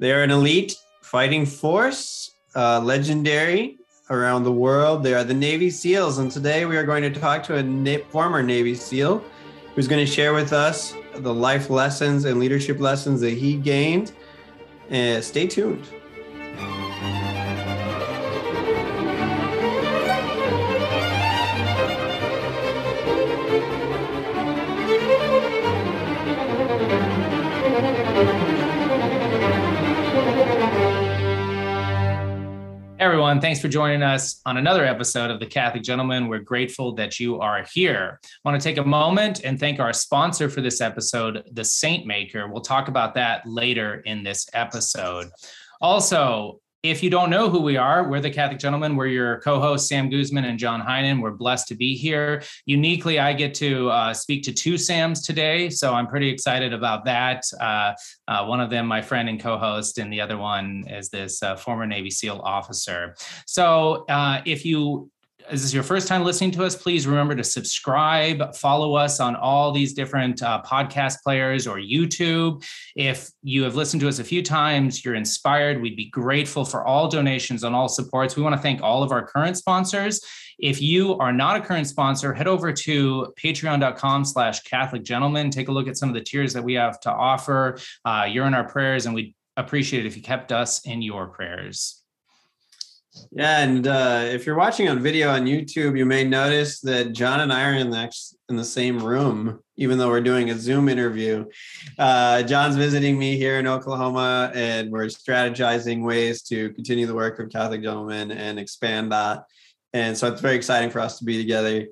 They are an elite fighting force, uh, legendary around the world. They are the Navy SEALs, and today we are going to talk to a na- former Navy SEAL who's going to share with us the life lessons and leadership lessons that he gained. Uh, stay tuned. Everyone. Thanks for joining us on another episode of The Catholic Gentleman. We're grateful that you are here. I want to take a moment and thank our sponsor for this episode, The Saintmaker. We'll talk about that later in this episode. Also, if you don't know who we are, we're the Catholic Gentlemen. We're your co-hosts, Sam Guzman and John Heinen. We're blessed to be here. Uniquely, I get to uh, speak to two Sams today, so I'm pretty excited about that. Uh, uh, one of them, my friend and co-host, and the other one is this uh, former Navy SEAL officer. So, uh, if you is this your first time listening to us, please remember to subscribe, follow us on all these different uh, podcast players or YouTube. If you have listened to us a few times, you're inspired, we'd be grateful for all donations and all supports. We want to thank all of our current sponsors. If you are not a current sponsor, head over to patreon.com slash Catholic Gentleman. Take a look at some of the tiers that we have to offer. Uh, you're in our prayers, and we'd appreciate it if you kept us in your prayers. Yeah, and uh, if you're watching on video on YouTube, you may notice that John and I are in the in the same room, even though we're doing a Zoom interview. Uh, John's visiting me here in Oklahoma, and we're strategizing ways to continue the work of Catholic Gentlemen and expand that. And so it's very exciting for us to be together.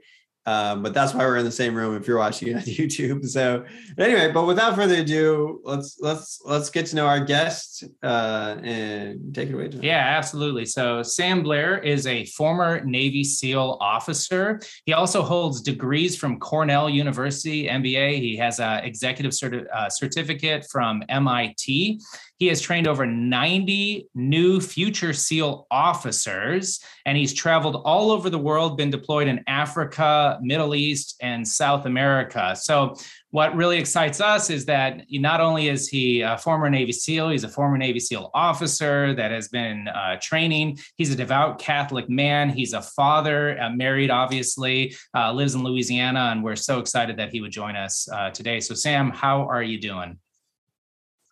Um, but that's why we're in the same room if you're watching on YouTube. So anyway, but without further ado, let's let's let's get to know our guest uh, and take it away. John. Yeah, absolutely. So Sam Blair is a former Navy SEAL officer. He also holds degrees from Cornell University, MBA. He has an executive certi- uh, certificate from MIT. He has trained over 90 new future SEAL officers, and he's traveled all over the world, been deployed in Africa, Middle East, and South America. So, what really excites us is that not only is he a former Navy SEAL, he's a former Navy SEAL officer that has been uh, training. He's a devout Catholic man. He's a father, uh, married, obviously, uh, lives in Louisiana, and we're so excited that he would join us uh, today. So, Sam, how are you doing?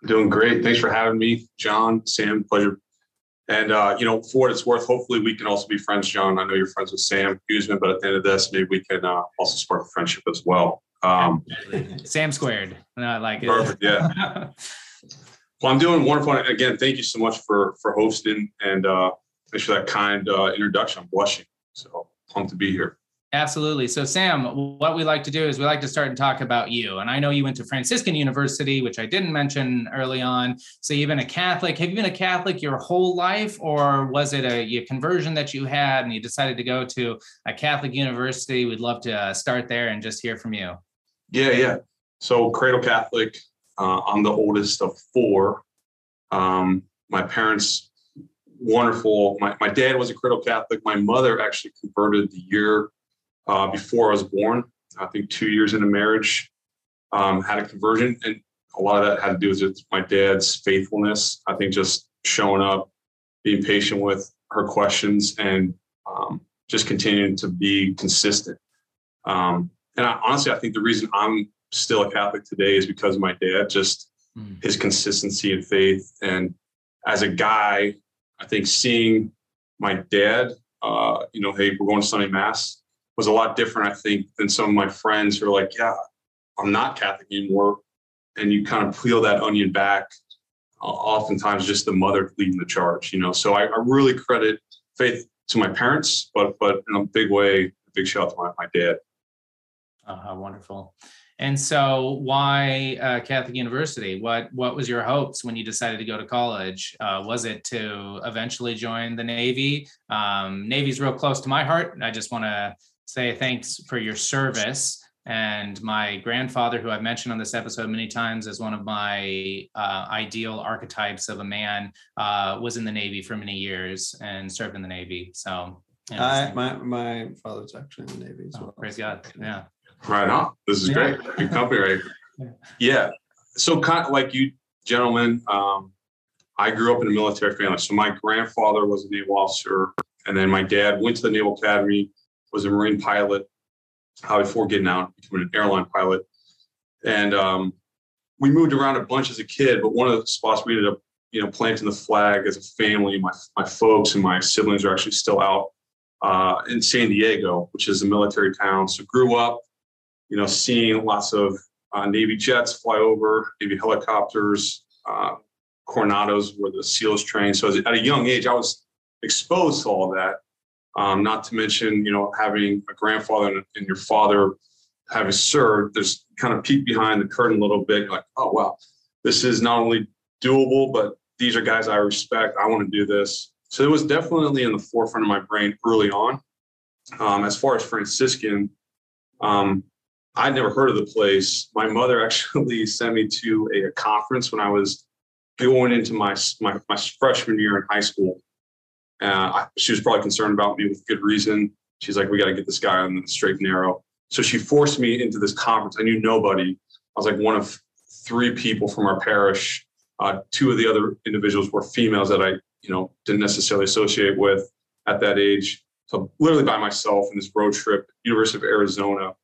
Doing great. Thanks for having me, John, Sam. Pleasure. And uh, you know, for what it's worth, hopefully we can also be friends, John. I know you're friends with Sam Guzman, but at the end of this, maybe we can uh, also spark a friendship as well. Um, Sam squared. No, I like it. Perfect. Yeah. well, I'm doing wonderful. And again, thank you so much for for hosting and uh, thanks for that kind uh, introduction. I'm blushing. So pumped to be here. Absolutely. So, Sam, what we like to do is we like to start and talk about you. And I know you went to Franciscan University, which I didn't mention early on. So, you've been a Catholic. Have you been a Catholic your whole life, or was it a, conversion that you had and you decided to go to a Catholic university? We'd love to uh, start there and just hear from you. Yeah, yeah. So, Cradle Catholic. Uh, I'm the oldest of four. Um, my parents, wonderful. My, my dad was a Cradle Catholic. My mother actually converted the year uh, before I was born. I think two years into marriage, um, had a conversion, and a lot of that had to do with my dad's faithfulness. I think just showing up, being patient with her questions, and um, just continuing to be consistent. Um, and I, honestly, I think the reason I'm still a Catholic today is because of my dad, just mm. his consistency and faith. And as a guy, I think seeing my dad, uh, you know, hey, we're going to Sunday Mass was a lot different, I think, than some of my friends who are like, yeah, I'm not Catholic anymore. And you kind of peel that onion back. Oftentimes, just the mother leading the charge, you know. So I, I, really credit faith to my parents, but but in a big way, a big shout out to my, my dad. Oh, how wonderful! And so, why uh, Catholic University? What what was your hopes when you decided to go to college? Uh, was it to eventually join the Navy? Um, Navy's real close to my heart. I just want to say thanks for your service. And my grandfather, who I've mentioned on this episode many times as one of my uh, ideal archetypes of a man, uh, was in the Navy for many years and served in the Navy. So, I, my my father's actually in the Navy as oh, well. Praise God! Yeah. Right on. This is yeah. great. Good company, right? Yeah. So, kind of like you gentlemen, um, I grew up in a military family. So my grandfather was a naval officer, and then my dad went to the Naval Academy, was a Marine pilot uh, before getting out, becoming an airline pilot. And um, we moved around a bunch as a kid, but one of the spots we ended up, you know, planting the flag as a family. My my folks and my siblings are actually still out uh, in San Diego, which is a military town. So grew up, you know, seeing lots of uh, Navy jets fly over, Navy helicopters, uh, Coronados where the SEALs train. So at a young age, I was exposed to all that. Um, not to mention, you know, having a grandfather and, your father having served, there's kind of peek behind the curtain a little bit. Like, oh wow, this is not only doable, but these are guys I respect. I want to do this. So it was definitely in the forefront of my brain early on. Um, as far as Franciscan, um, I'd never heard of the place. My mother actually sent me to a, a conference when I was going into my, my, my freshman year in high school. Uh, she was probably concerned about me with good reason. She's like, we got to get this guy on the straight and narrow. So she forced me into this conference. I knew nobody. I was like one of three people from our parish. Uh, two of the other individuals were females that I, you know, didn't necessarily associate with at that age. So literally by myself in this road trip, University of Arizona.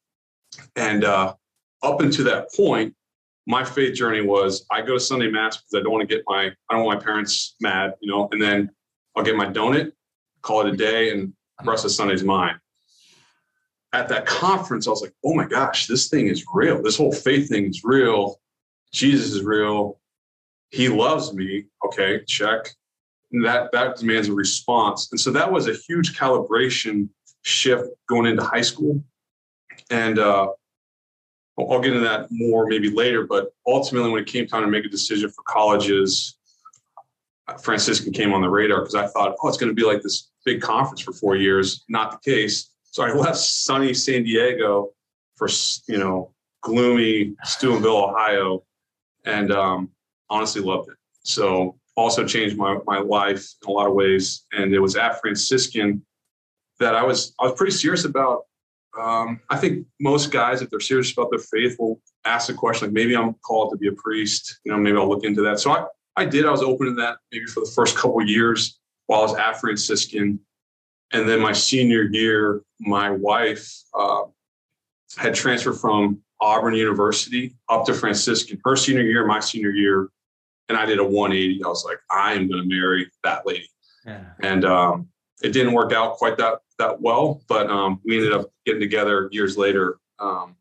And uh, up until that point, my faith journey was I go to Sunday mass because I don't want to get my I don't want my parents mad, you know, and then I'll get my donut, call it a day, and rest of Sunday's mine. At that conference, I was like, oh my gosh, this thing is real. This whole faith thing is real. Jesus is real. He loves me. Okay, check. And that that demands a response. And so that was a huge calibration shift going into high school. And uh, I'll get into that more maybe later, but ultimately, when it came time to make a decision for colleges, Franciscan came on the radar because I thought, oh, it's going to be like this big conference for four years. Not the case. So I left sunny San Diego for you know gloomy Steubenville, Ohio, and um, honestly loved it. So also changed my my life in a lot of ways. And it was at Franciscan that I was I was pretty serious about um, I think most guys, if they're serious about their faith, will ask the question like, maybe I'm called to be a priest. You know, maybe I'll look into that. So I, I did. I was open to that maybe for the first couple years while I was at Franciscan, and then my senior year, my wife uh, had transferred from Auburn University up to Franciscan. Her senior year, my senior year, and I did a 180. I was like, I am going to marry that lady. Yeah. And um, it didn't work out quite that that well, but um, we ended up getting together years later, um,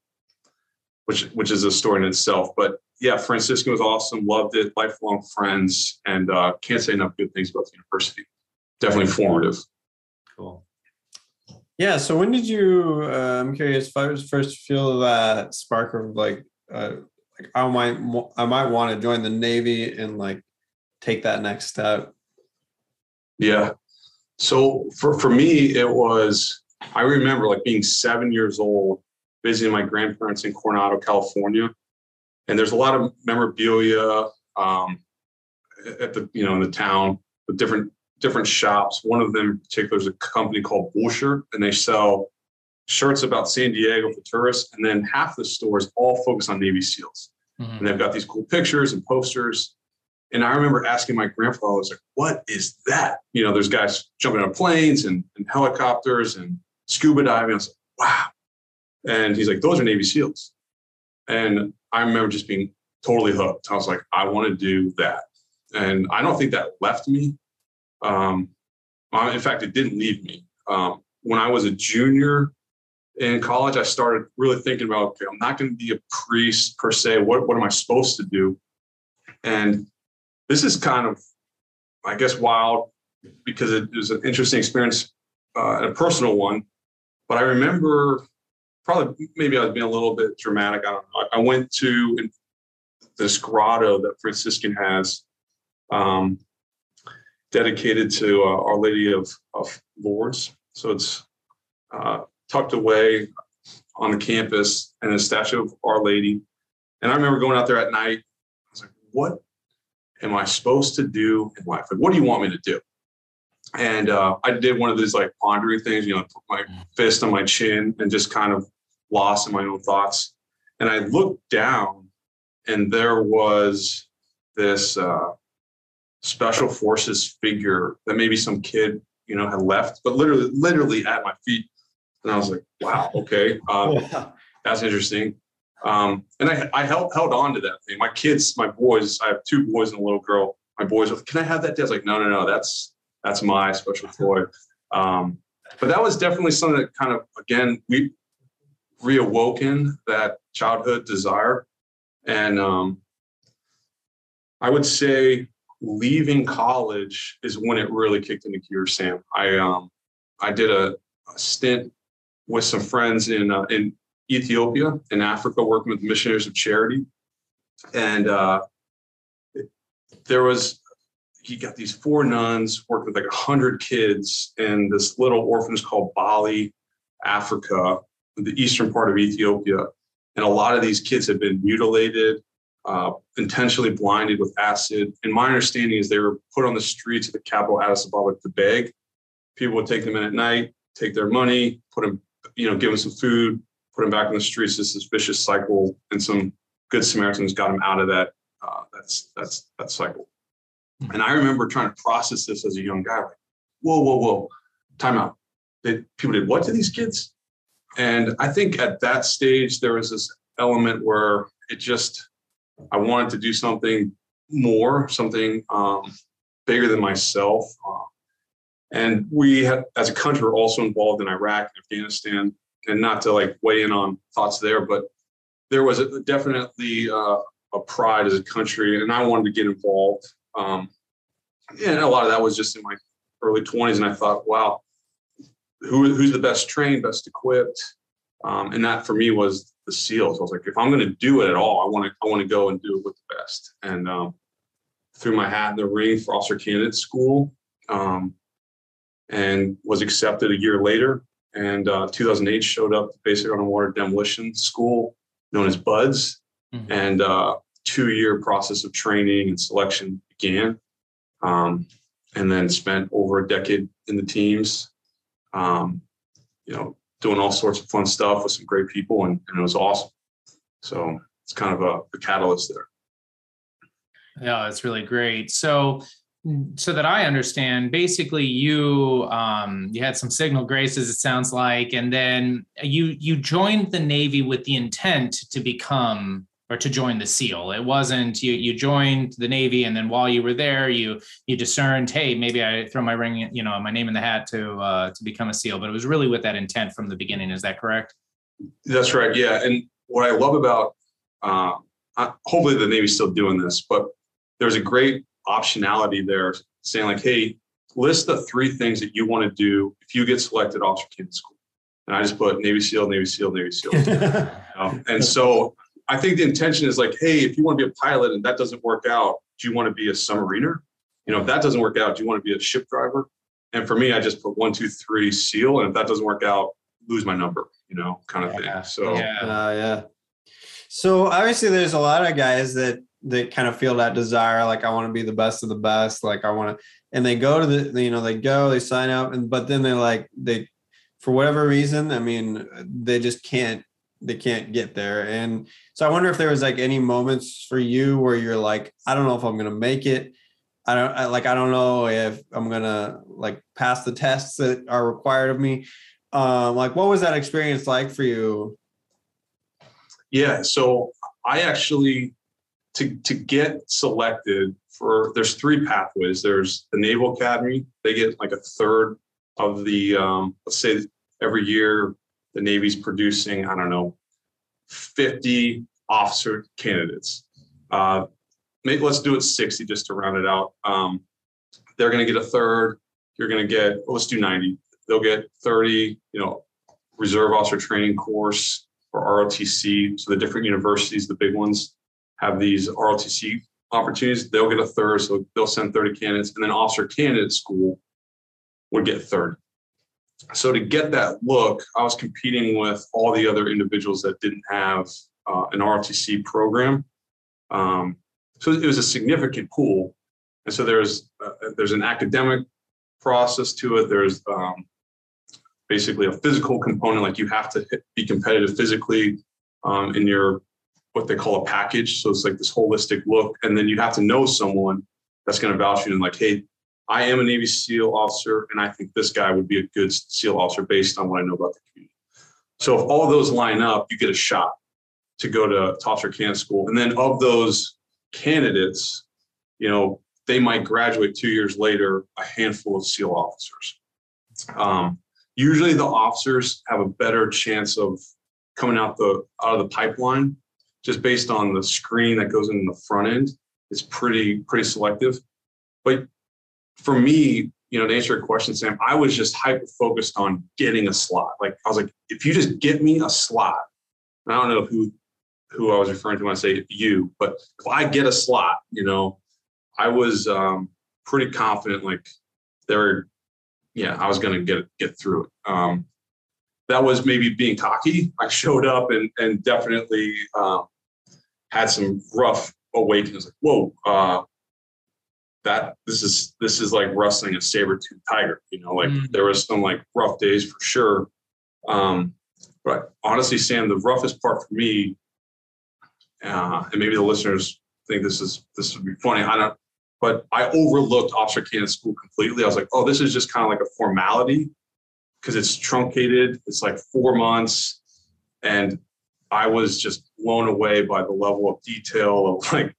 which which is a story in itself. But yeah, Franciscan was awesome, loved it, lifelong friends, and uh, can't say enough good things about the university. Definitely formative. Cool. Yeah. So when did you? Uh, I'm curious. If I was first feel that spark of like, uh, like I might I might want to join the Navy and like take that next step. Yeah. So for, for me, it was, I remember like being seven years old, visiting my grandparents in Coronado, California. And there's a lot of memorabilia um, at the, you know, in the town with different, different shops. One of them in particular is a company called Bullshirt, and they sell shirts about San Diego for tourists. And then half the stores all focus on Navy SEALs. Mm-hmm. And they've got these cool pictures and posters. And I remember asking my grandfather, I was like, what is that? You know, there's guys jumping on planes and, and helicopters and scuba diving. I was like, wow. And he's like, those are Navy SEALs. And I remember just being totally hooked. I was like, I want to do that. And I don't think that left me. Um, in fact, it didn't leave me. Um, when I was a junior in college, I started really thinking about, okay, I'm not going to be a priest per se. What, what am I supposed to do? And this is kind of, I guess, wild because it was an interesting experience uh, and a personal one. But I remember probably maybe I was being a little bit dramatic. I don't know. I went to this grotto that Franciscan has um, dedicated to uh, Our Lady of, of Lourdes. So it's uh, tucked away on the campus and a statue of Our Lady. And I remember going out there at night. I was like, what am I supposed to do in life? Like, what do you want me to do? And uh, I did one of these like pondering things, you know, put my fist on my chin and just kind of lost in my own thoughts. And I looked down, and there was this uh, special forces figure that maybe some kid, you know, had left, but literally, literally at my feet. And I was like, wow, okay, uh, that's interesting. Um, and I, I held, held on to that thing. My kids, my boys, I have two boys and a little girl. My boys, can I have that? I was like, no, no, no, that's, that's my special toy. Um, but that was definitely something that kind of, again, we reawoken that childhood desire. And um, I would say leaving college is when it really kicked into gear, Sam. I um, I did a, a stint with some friends in uh, in Ethiopia in Africa, working with Missionaries of Charity, and uh, there was he got these four nuns working with like a hundred kids in this little orphanage called Bali, Africa, the eastern part of Ethiopia, and a lot of these kids had been mutilated uh, intentionally blinded with acid. And my understanding is they were put on the streets of the capital Addis Ababa to beg. People would take them in at night, take their money, put them, you know, give them some food, put them back on the streets. This is vicious cycle, and some good Samaritans got them out of that. Uh, that's that's that cycle. And I remember trying to process this as a young guy, like, whoa, whoa, whoa, time out. They, people did what to these kids? And I think at that stage there was this element where it just I wanted to do something more, something um, bigger than myself. Uh, and we, as a country, were also involved in Iraq and Afghanistan. And not to like weigh in on thoughts there, but there was a, definitely uh, a pride as a country, and I wanted to get involved. Um, and a lot of that was just in my early 20s, and I thought, wow, who, who's the best trained, best equipped? Um, and that for me was the SEALs. I was like, if I'm going to do it at all, I want to I want to go and do it with the best. And um, threw my hat in the ring for officer candidate school, um, and was accepted a year later. And uh, 2008 showed up basic underwater demolition school known as BUD/S, mm-hmm. and uh, two year process of training and selection began. Um, and then spent over a decade in the teams. Um, you know, doing all sorts of fun stuff with some great people, and, and it was awesome. So it's kind of a, a catalyst there. Yeah, it's really great. So so that I understand, basically you um, you had some signal graces, it sounds like, and then you you joined the Navy with the intent to become or to join the SEAL. It wasn't you you joined the Navy and then while you were there, you you discerned, hey, maybe I throw my ring, you know, my name in the hat to uh, to become a SEAL. But it was really with that intent from the beginning. Is that correct? That's right. Yeah, and what I love about uh, hopefully the Navy's still doing this, but there's a great optionality there, saying like, hey, list the three things that you want to do if you get selected officer candidate school. And I just put Navy SEAL, Navy SEAL, Navy SEAL. um, and so I think the intention is like, hey, if you want to be a pilot and that doesn't work out, do you want to be a submariner? You know, if that doesn't work out, do you want to be a ship driver? And for me, I just put one, two, three, SEAL. And if that doesn't work out, lose my number, you know, kind of yeah. thing. So yeah. Uh, yeah. So obviously there's a lot of guys that that kind of feel that desire, like I want to be the best of the best, like I want to, and they go to the, you know, they go, they sign up, and but then they like they, for whatever reason, I mean, they just can't they can't get there. And so I wonder if there was like any moments for you where you're like, I don't know if I'm gonna make it. I don't I, like I don't know if I'm gonna like pass the tests that are required of me. Um, like what was that experience like for you? Yeah, so I actually to to get selected for there's three pathways. There's the Naval Academy, they get like a third of the um, let's say every year the Navy's producing, I don't know, 50 officer candidates. Uh, maybe let's do it 60 just to round it out. Um, they're going to get a third. You're going to get, well, let's do 90. They'll get 30, you know, reserve officer training course or ROTC. So the different universities, the big ones, have these ROTC opportunities. They'll get a third. So they'll send 30 candidates. And then officer candidate school would get third so to get that look, I was competing with all the other individuals that didn't have uh, an ROTC program. Um, so it was a significant pool, and so there's uh, there's an academic process to it. There's um, basically a physical component, like you have to be competitive physically um, in your what they call a package. So it's like this holistic look, and then you have to know someone that's going to vouch you and like, hey, I am a Navy SEAL officer, and I think this guy would be a good SEAL officer based on what I know about the community. So if all those line up, you get a shot to go to, to officer candidate school. And then of those candidates, you know, they might graduate two years later, a handful of SEAL officers. Um, usually the officers have a better chance of coming out the out of the pipeline just based on the screen that goes in the front end. It's pretty pretty selective. But for me, you know, to answer your question, Sam, I was just hyper focused on getting a slot. Like I was like, if you just get me a slot, I don't know who who I was referring to when I say you, but if I get a slot, you know, I was um, pretty confident like there, yeah, I was going to get get through it. Um, that was maybe being cocky. I showed up and and definitely um, had some rough awakenings. Like, whoa, uh, that this is this is like wrestling a saber tooth tiger. You know, like mm. there was some like rough days for sure. Um, but honestly, Sam, the roughest part for me, uh, and maybe the listeners think this is this would be funny. I don't, but I overlooked officer candidate school completely. I was like, oh, this is just kind of like a formality because it's truncated. It's like four months, and I was just blown away by the level of detail of like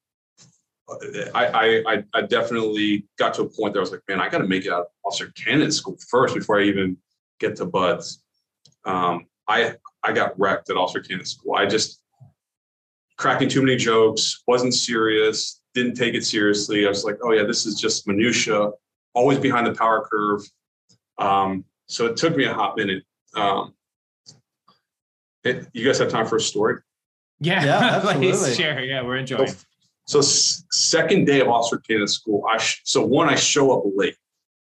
I, I I definitely got to a point that I was like, man, I got to make it out of officer candidate school first before I even get to BUD/S. Um, I I got wrecked at officer candidate school. I just cracking too many jokes, wasn't serious, didn't take it seriously. I was like, oh yeah, this is just minutia, always behind the power curve. Um, so it took me a hot minute. Um, it, you guys have time for a story? Yeah, yeah please share. Yeah, we're enjoying. So, so second day of officer candidate school, I sh- so one I show up late.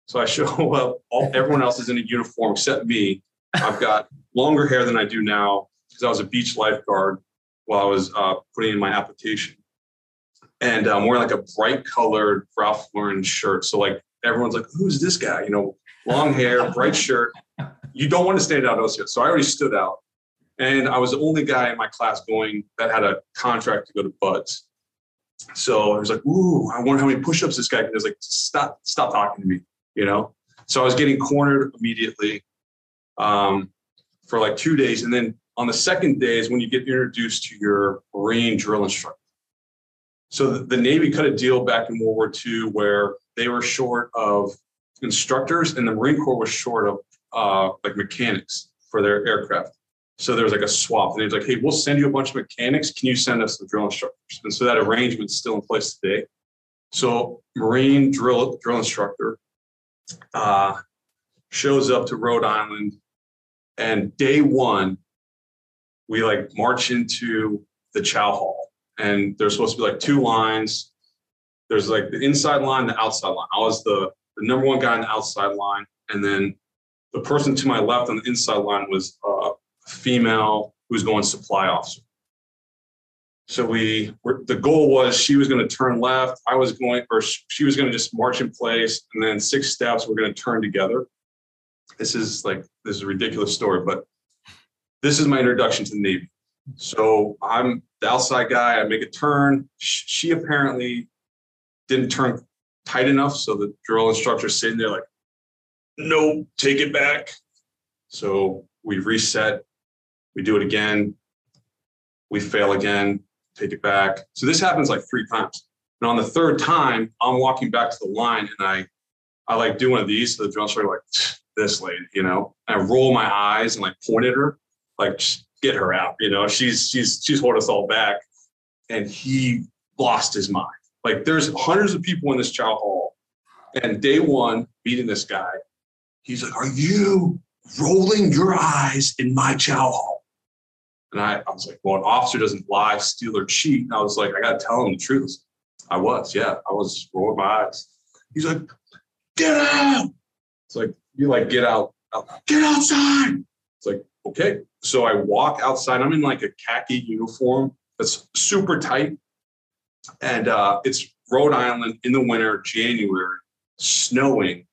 So I show up. All everyone else is in a uniform except me. I've got longer hair than I do now because I was a beach lifeguard while I was uh, putting in my application, and I'm wearing like a bright colored Ralph Lauren shirt. So like everyone's like, "Who's this guy?" You know, long hair, bright shirt. You don't want to stand out, OCS. So I already stood out, and I was the only guy in my class going that had a contract to go to BUD/S. So I was like, ooh, I wonder how many push-ups this guy can do. I was like, stop, stop talking to me, you know? So I was getting cornered immediately um, for like two days. And then on the second day is when you get introduced to your Marine drill instructor. So the, the Navy cut a deal back in World War II where they were short of instructors and the Marine Corps was short of uh, like mechanics for their aircraft. So there was like a swap, and he was like, "Hey, we'll send you a bunch of mechanics. Can you send us the drill instructors?" And so that arrangement's still in place today. So Marine drill drill instructor uh, shows up to Rhode Island, and day one, we like march into the chow hall, and there's supposed to be like two lines. There's like the inside line, the outside line. I was the the number one guy on the outside line, and then the person to my left on the inside line was uh, female who was going supply officer. So we were, the goal was she was going to turn left. I was going, or she was going to just march in place, and then six steps we're going to turn together. This is like this is a ridiculous story, but this is my introduction to the Navy. So I'm the outside guy. I make a turn. She apparently didn't turn tight enough, so the drill instructor's sitting there like, "No, take it back." So we reset we do it again, we fail again, take it back. So this happens like three times. And on the third time, I'm walking back to the line and I I like do one of these to the drill instructor, like this lady, you know. And I roll my eyes and like point at her, like get her out, you know. She's she's she's holding us all back. And he lost his mind. Like there's hundreds of people in this chow hall. And day one, meeting this guy, he's like, Are you rolling your eyes in my chow hall? And I, I was like, well, an officer doesn't lie, steal, or cheat. And I was like, I got to tell him the truth. I was, yeah, I was rolling my eyes. He's like, get out. It's like, you like, get out, get outside. It's like, okay. So I walk outside. I'm in like a khaki uniform that's super tight. And uh, it's Rhode Island in the winter, January, snowing.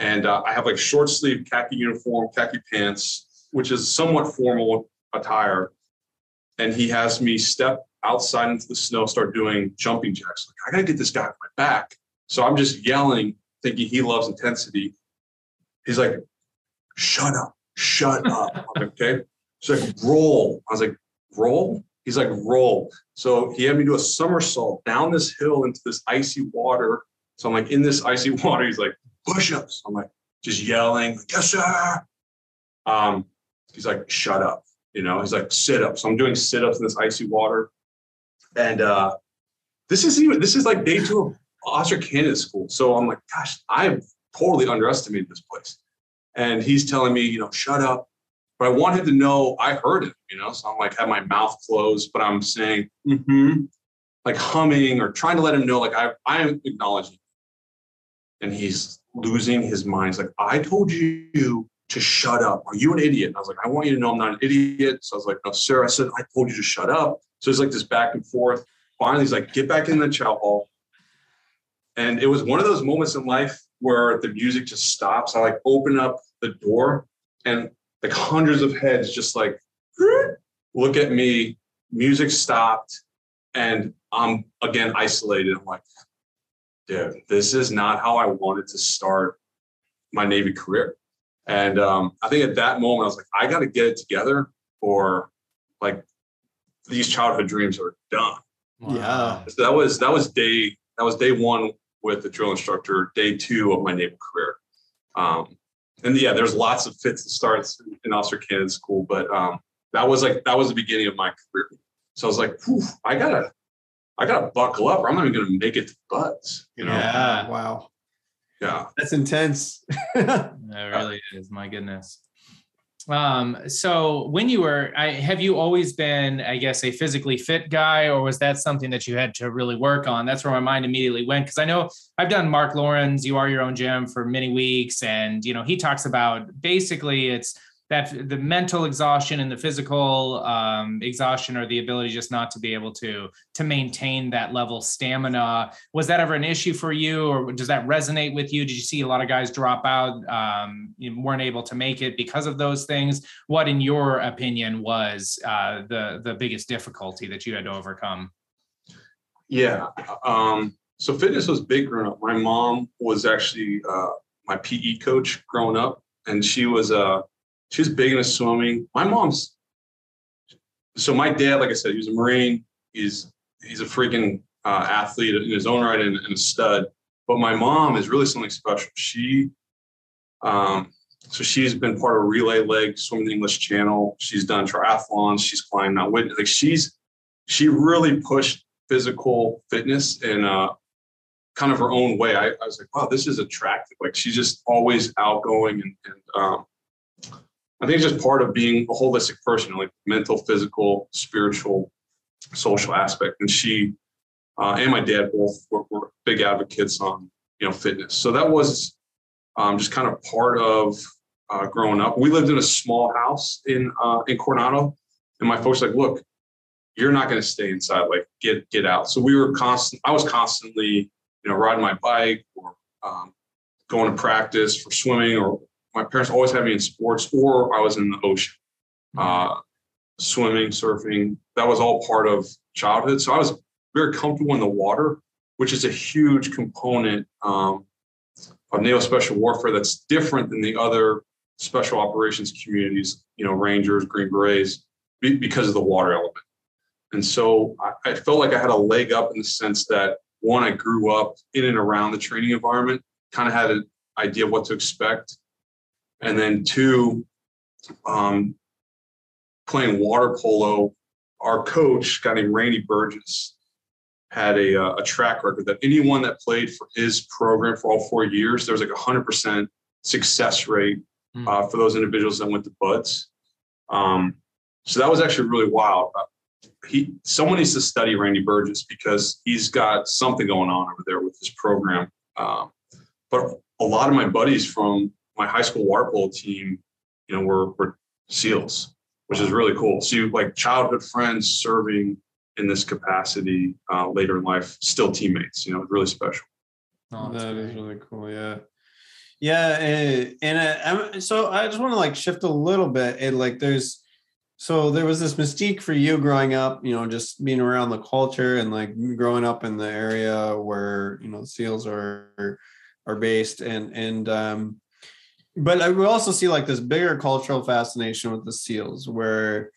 And uh, I have like short sleeve khaki uniform, khaki pants, which is somewhat formal attire and he has me step outside into the snow, start doing jumping jacks. Like, I gotta get this guy on my back. So I'm just yelling, thinking he loves intensity. He's like, shut up, shut up. Okay. He's like, roll. I was like, roll? He's like, roll. So he had me do a somersault down this hill into this icy water. So I'm like, in this icy water, he's like, push ups. I'm like, just yelling, yes, sir. Um, he's like, shut up. You know, he's like, sit up. So I'm doing sit ups in this icy water. And uh, this is even, this is like day two of officer candidate school. So I'm like, gosh, I've totally underestimated this place. And he's telling me, you know, shut up. But I want him to know I heard him, you know. So I'm like, have my mouth closed, but I'm saying, mm-hmm, like humming or trying to let him know, like I I am acknowledging. And he's losing his mind. He's like, I told you to shut up. Are you an idiot? And I was like, I want you to know I'm not an idiot. So I was like, no, sir. I said, I told you to shut up. So it's like this back and forth. Finally, he's like, get back in the chow hall. And it was one of those moments in life where the music just stops. I like open up the door and like hundreds of heads just like look at me. Music stopped and I'm again isolated. I'm like, dude, this is not how I wanted to start my Navy career. And um, I think at that moment, I was like, I got to get it together or like these childhood dreams are done. Wow. Yeah. So that was, that was day, that was day one with the drill instructor, day two of my naval career. Um, and yeah, there's lots of fits and starts in officer candidate school, but um, that was like, that was the beginning of my career. So I was like, I gotta, I gotta buckle up or I'm not even gonna make it to BUD/S, you know? Yeah. Wow. Yeah. That's intense. that really is. My goodness. Um, so when you were, I, have you always been, I guess, a physically fit guy, or was that something that you had to really work on? That's where my mind immediately went because I know I've done Mark Lauren's "You Are Your Own Gym" for many weeks, and you know he talks about basically it's that the mental exhaustion and the physical um, exhaustion or the ability just not to be able to to maintain that level stamina. Was that ever an issue for you or does that resonate with you? Did you see a lot of guys drop out um, weren't able to make it because of those things? What in your opinion was uh, the the biggest difficulty that you had to overcome? Yeah um, so fitness was big growing up. My mom was actually uh, my pe coach growing up and she was a uh, she's big into swimming. My mom's so my dad, like I said, he was a Marine. He's he's a freaking uh, athlete in his own right and, and, a stud. But my mom is really something special. She um, so she's been part of relay leg swimming the English Channel. She's done triathlons. She's climbed Mount Whitney. Like she's she really pushed physical fitness in a kind of her own way. I, I was like, wow, this is attractive. Like she's just always outgoing and, and um, I think it's just part of being a holistic person, like mental, physical, spiritual, social aspect. And she uh, and my dad both were, were, big advocates on you know fitness. So that was um, just kind of part of uh, growing up. We lived in a small house in uh, in Coronado, and my folks like, look, you're not going to stay inside. Like get get out. So we were constant. I was constantly you know riding my bike or um, going to practice for swimming or my parents always had me in sports or I was in the ocean, mm-hmm. uh, swimming, surfing. That was all part of childhood. So I was very comfortable in the water, which is a huge component um, of naval special warfare that's different than the other special operations communities, you know, Rangers, Green Berets, be, because of the water element. And so I, I felt like I had a leg up in the sense that one, I grew up in and around the training environment, kind of had an idea of what to expect. And then two, um, playing water polo, our coach, guy named Randy Burgess, had a, uh, a track record that anyone that played for his program for all four years, there was like a hundred percent success rate uh, for those individuals that went to BUD/S. Um, so that was actually really wild. Uh, he, someone needs to study Randy Burgess because he's got something going on over there with his program. Um, but a lot of my buddies from my high school water polo team, you know, were, were SEALs, which is really cool. So you like childhood friends serving in this capacity uh, later in life, still teammates, you know, really special. Oh, that is really cool. Yeah. Yeah. And, and uh, so I just want to like shift a little bit. And like, there's, so there was this mystique for you growing up, you know, just being around the culture and like growing up in the area where you know seals are are based, and and um, but I would also see like this bigger cultural fascination with the seals, where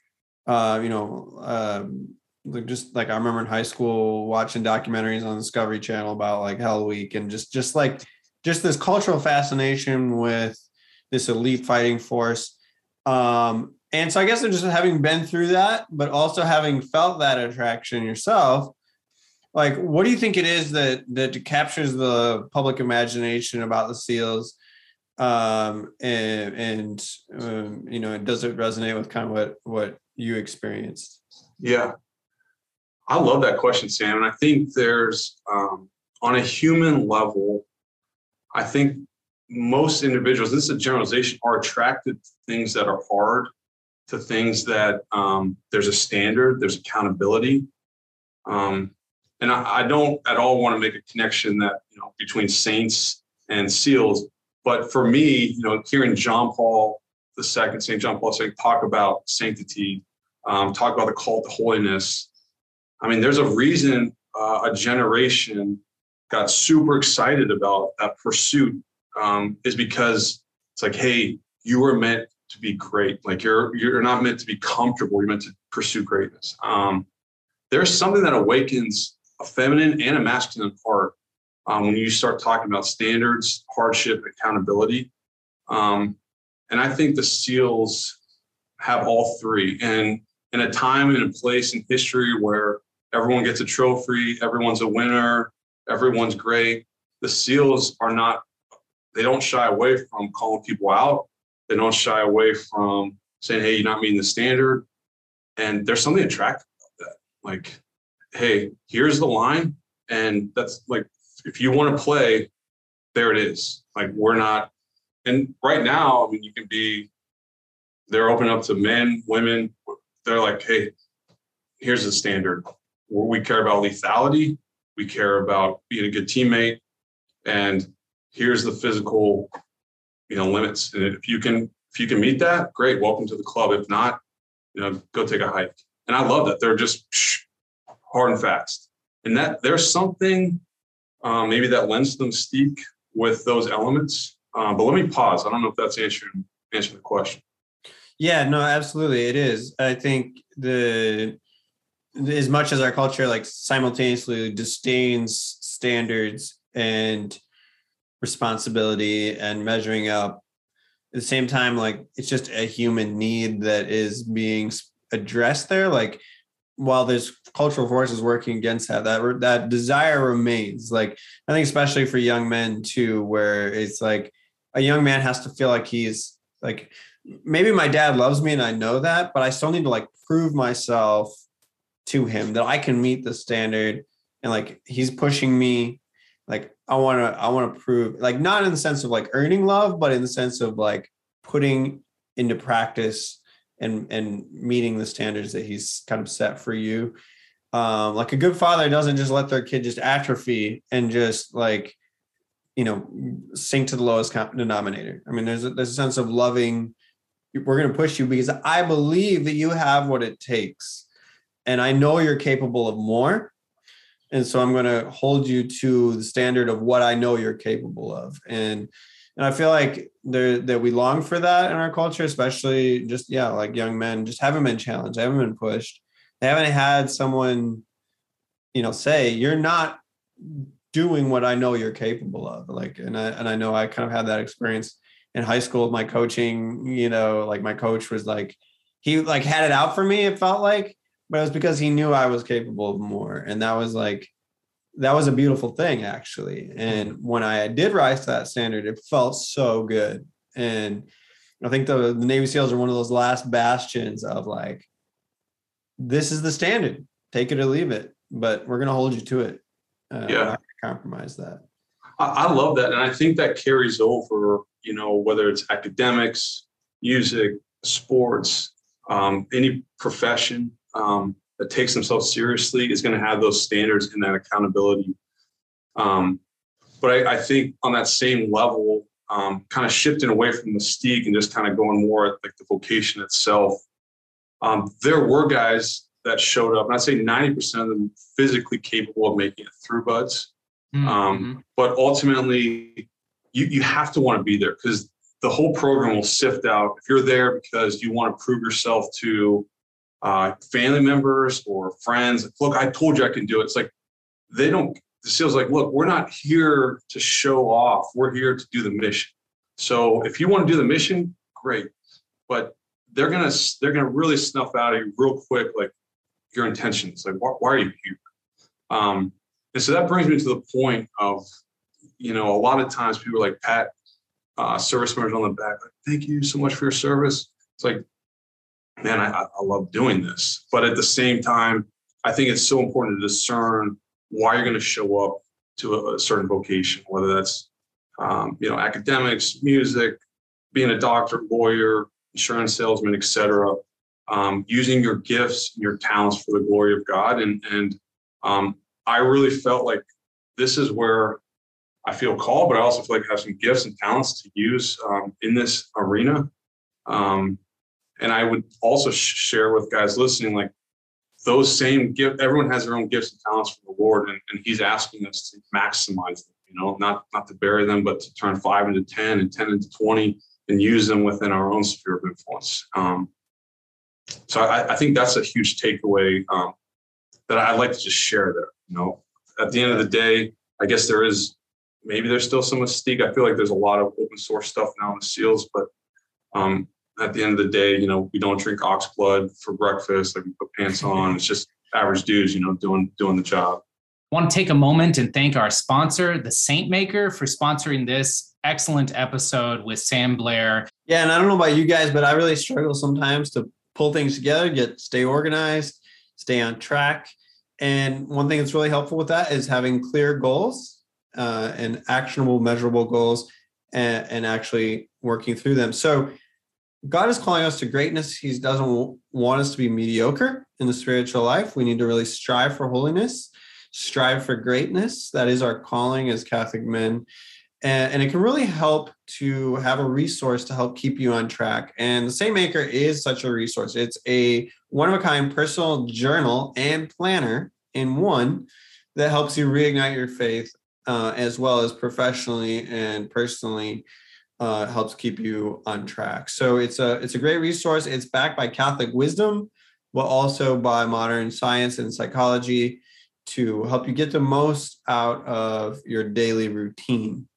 uh, you know, um, like just like I remember in high school watching documentaries on Discovery Channel about like Hell Week and just just like just this cultural fascination with this elite fighting force. Um, and so I guess just having been through that, but also having felt that attraction yourself, like what do you think it is that that captures the public imagination about the seals? Um, and and um, you know, does it resonate with kind of what what you experienced? Yeah, I love that question, Sam. And I think there's um, on a human level, I think most individuals, this is a generalization, are attracted to things that are hard, to things that um, there's a standard, there's accountability. Um, and I, I, don't at all want to make a connection that, you know, between saints and seals. But for me, you know, hearing John Paul second, St. John Paul II, talk about sanctity, um, talk about the call to holiness. I mean, there's a reason uh, a generation got super excited about that pursuit um, is because it's like, hey, you were meant to be great. Like you're you're not meant to be comfortable. You're meant to pursue greatness. Um, there's something that awakens a feminine and a masculine part um, when you start talking about standards, hardship, accountability. Um, and I think the SEALs have all three. And in a time and a place in history where everyone gets a trophy, everyone's a winner, everyone's great, the SEALs are not they don't shy away from calling people out. They don't shy away from saying, "Hey, you're not meeting the standard." And there's something attractive about that. Like, hey, here's the line, and that's like, if you want to play, there it is. Like, we're not. And right now, I mean, you can be. They're open up to men, women. They're like, hey, here's the standard. We care about lethality. We care about being a good teammate, and here's the physical, you know, limits. And if you can if you can meet that, great, welcome to the club. If not, you know, go take a hike. And I love that they're just hard and fast. And that there's something um, maybe that lends them mystique with those elements. Um, but let me pause. I don't know if that's answering answering the question. Yeah, no, absolutely, it is. I think the as much as our culture like simultaneously disdains standards and responsibility and measuring up at the same time like it's just a human need that is being addressed there like while there's cultural forces working against that that that desire remains. Like i think especially for young men too where it's like a young man has to feel like he's like maybe my dad loves me and i know that but i still need to like prove myself to him that i can meet the standard and like he's pushing me. Like I want to I want to prove like not in the sense of like earning love, but in the sense of like putting into practice and and meeting the standards that he's kind of set for you. Um, like a good father doesn't just let their kid just atrophy and just like you know sink to the lowest denominator. I mean, there's a, there's a sense of loving. We're going to push you because I believe that you have what it takes, and I know you're capable of more and so i'm going to hold you to the standard of what i know you're capable of and and i feel like there that we long for that in our culture especially just yeah like young men just haven't been challenged haven't been pushed they haven't had someone you know say you're not doing what i know you're capable of like and i and i know i kind of had that experience in high school with my coaching you know like my coach was like he like had it out for me it felt like but it was because he knew I was capable of more. And that was like, that was a beautiful thing, actually. And when I did rise to that standard, it felt so good. And I think the, the Navy SEALs are one of those last bastions of like, this is the standard, take it or leave it, but we're going to hold you to it. Uh, yeah. compromise that. I, I love that. And I think that carries over, you know, whether it's academics, music, sports, um, any profession um, that takes themselves seriously is going to have those standards and that accountability. Um, but I, I, think on that same level, um, kind of shifting away from mystique and just kind of going more at like the vocation itself. Um, there were guys that showed up, and I'd say 90% of them physically capable of making it through BUD/S. Mm-hmm. Um, but ultimately, you, you have to want to be there because the whole program will sift out if you're there because you want to prove yourself to uh, family members or friends. Look, I told you I can do it. It's like they don't. The SEALs like, look, we're not here to show off. We're here to do the mission. So if you want to do the mission, great. But they're gonna they're gonna really snuff out of you real quick, like your intentions. Like, why, why are you here? Um, and so that brings me to the point of, you know, a lot of times people are like, Pat, uh, service members on the back, like, thank you so much for your service. It's like, man, I, I love doing this. But at the same time, I think it's so important to discern why you're going to show up to a, a certain vocation, whether that's, um, you know, academics, music, being a doctor, lawyer, insurance salesman, etc. Um, using your gifts, and your talents for the glory of God, and and um, I really felt like this is where I feel called, but I also feel like I have some gifts and talents to use um, in this arena. Um, and I would also share with guys listening, like those same gift. Everyone has their own gifts and talents from the Lord, and, and He's asking us to maximize them. You know, not not to bury them, but to turn five into ten and ten into twenty, and use them within our own sphere of influence. Um, so I, I, think that's a huge takeaway um, that I'd like to just share there. You know, at the end of the day, I guess there is maybe there's still some mystique. I feel like there's a lot of open source stuff now in the seals, but um, at the end of the day, you know, we don't drink ox blood for breakfast. Like we put pants on. It's just average dudes, you know, doing doing the job. I want to take a moment and thank our sponsor, the Saintmaker, for sponsoring this excellent episode with Sam Blair. Yeah, and I don't know about you guys, but I really struggle sometimes to pull things together, get stay organized, stay on track. And one thing that's really helpful with that is having clear goals uh, and actionable, measurable goals and, and actually working through them. So God is calling us to greatness. He doesn't want us to be mediocre in the spiritual life. We need to really strive for holiness, strive for greatness. That is our calling as Catholic men. And, and, it can really help to have a resource to help keep you on track. And the Saintmaker is such a resource. It's a one of a kind personal journal and planner in one that helps you reignite your faith uh, as well as professionally and personally uh, helps keep you on track. So it's a it's a great resource. It's backed by Catholic wisdom, but also by modern science and psychology to help you get the most out of your daily routine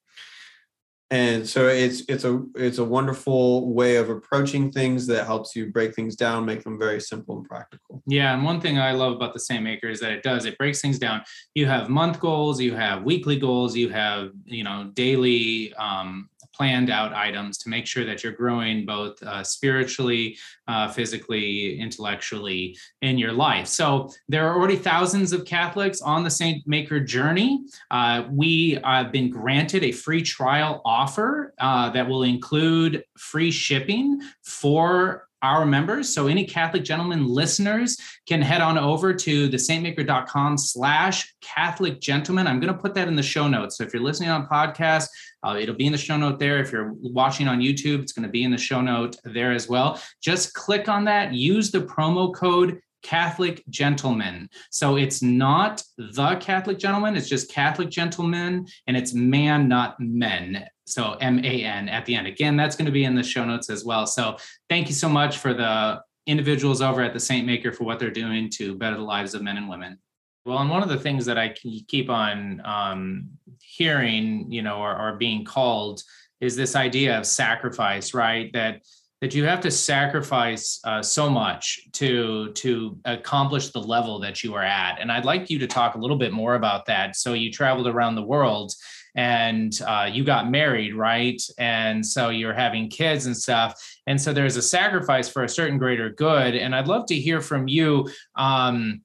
and so it's it's a it's a wonderful way of approaching things that helps you break things down make them very simple and practical yeah and one thing i love about the Saintmaker is that it does it breaks things down you have month goals you have weekly goals you have you know daily um, planned out items to make sure that you're growing both uh, spiritually, uh, physically, intellectually in your life. So there are already thousands of Catholics on the Saintmaker journey. Uh, we have been granted a free trial offer uh, that will include free shipping for our members. So any Catholic gentlemen listeners can head on over to the saintmaker.com slash Catholic gentleman. I'm going to put that in the show notes. So if you're listening on podcast, uh, it'll be in the show note there. If you're watching on YouTube, it's going to be in the show note there as well. Just click on that, use the promo code Catholic gentleman. So it's not the Catholic gentleman, it's just Catholic gentleman, and it's man, not men. So M A N at the end. Again, that's going to be in the show notes as well. So thank you so much for the individuals over at the Saintmaker for what they're doing to better the lives of men and women. Well, and one of the things that I keep on um, hearing, you know, or, or being called is this idea of sacrifice, right? That that you have to sacrifice uh, so much to to accomplish the level that you are at. And I'd like you to talk a little bit more about that. So you traveled around the world and uh, you got married, right? And so you're having kids and stuff. And so there's a sacrifice for a certain greater good. And I'd love to hear from you. Um,